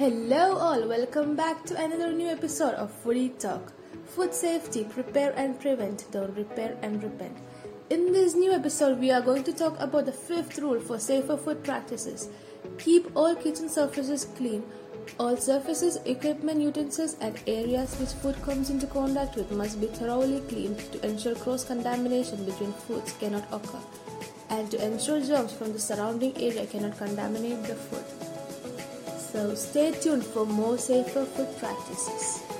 Hello, all. Welcome back to another new episode of Foodie Talk. Food safety, prepare and prevent, don't repair and repent. In this new episode, we are going to talk about the fifth rule for safer food practices. Keep all kitchen surfaces clean. All surfaces, equipment, utensils, and areas which food comes into contact with must be thoroughly cleaned to ensure cross contamination between foods cannot occur and to ensure germs from the surrounding area cannot contaminate the food. So stay tuned for more safer food practices.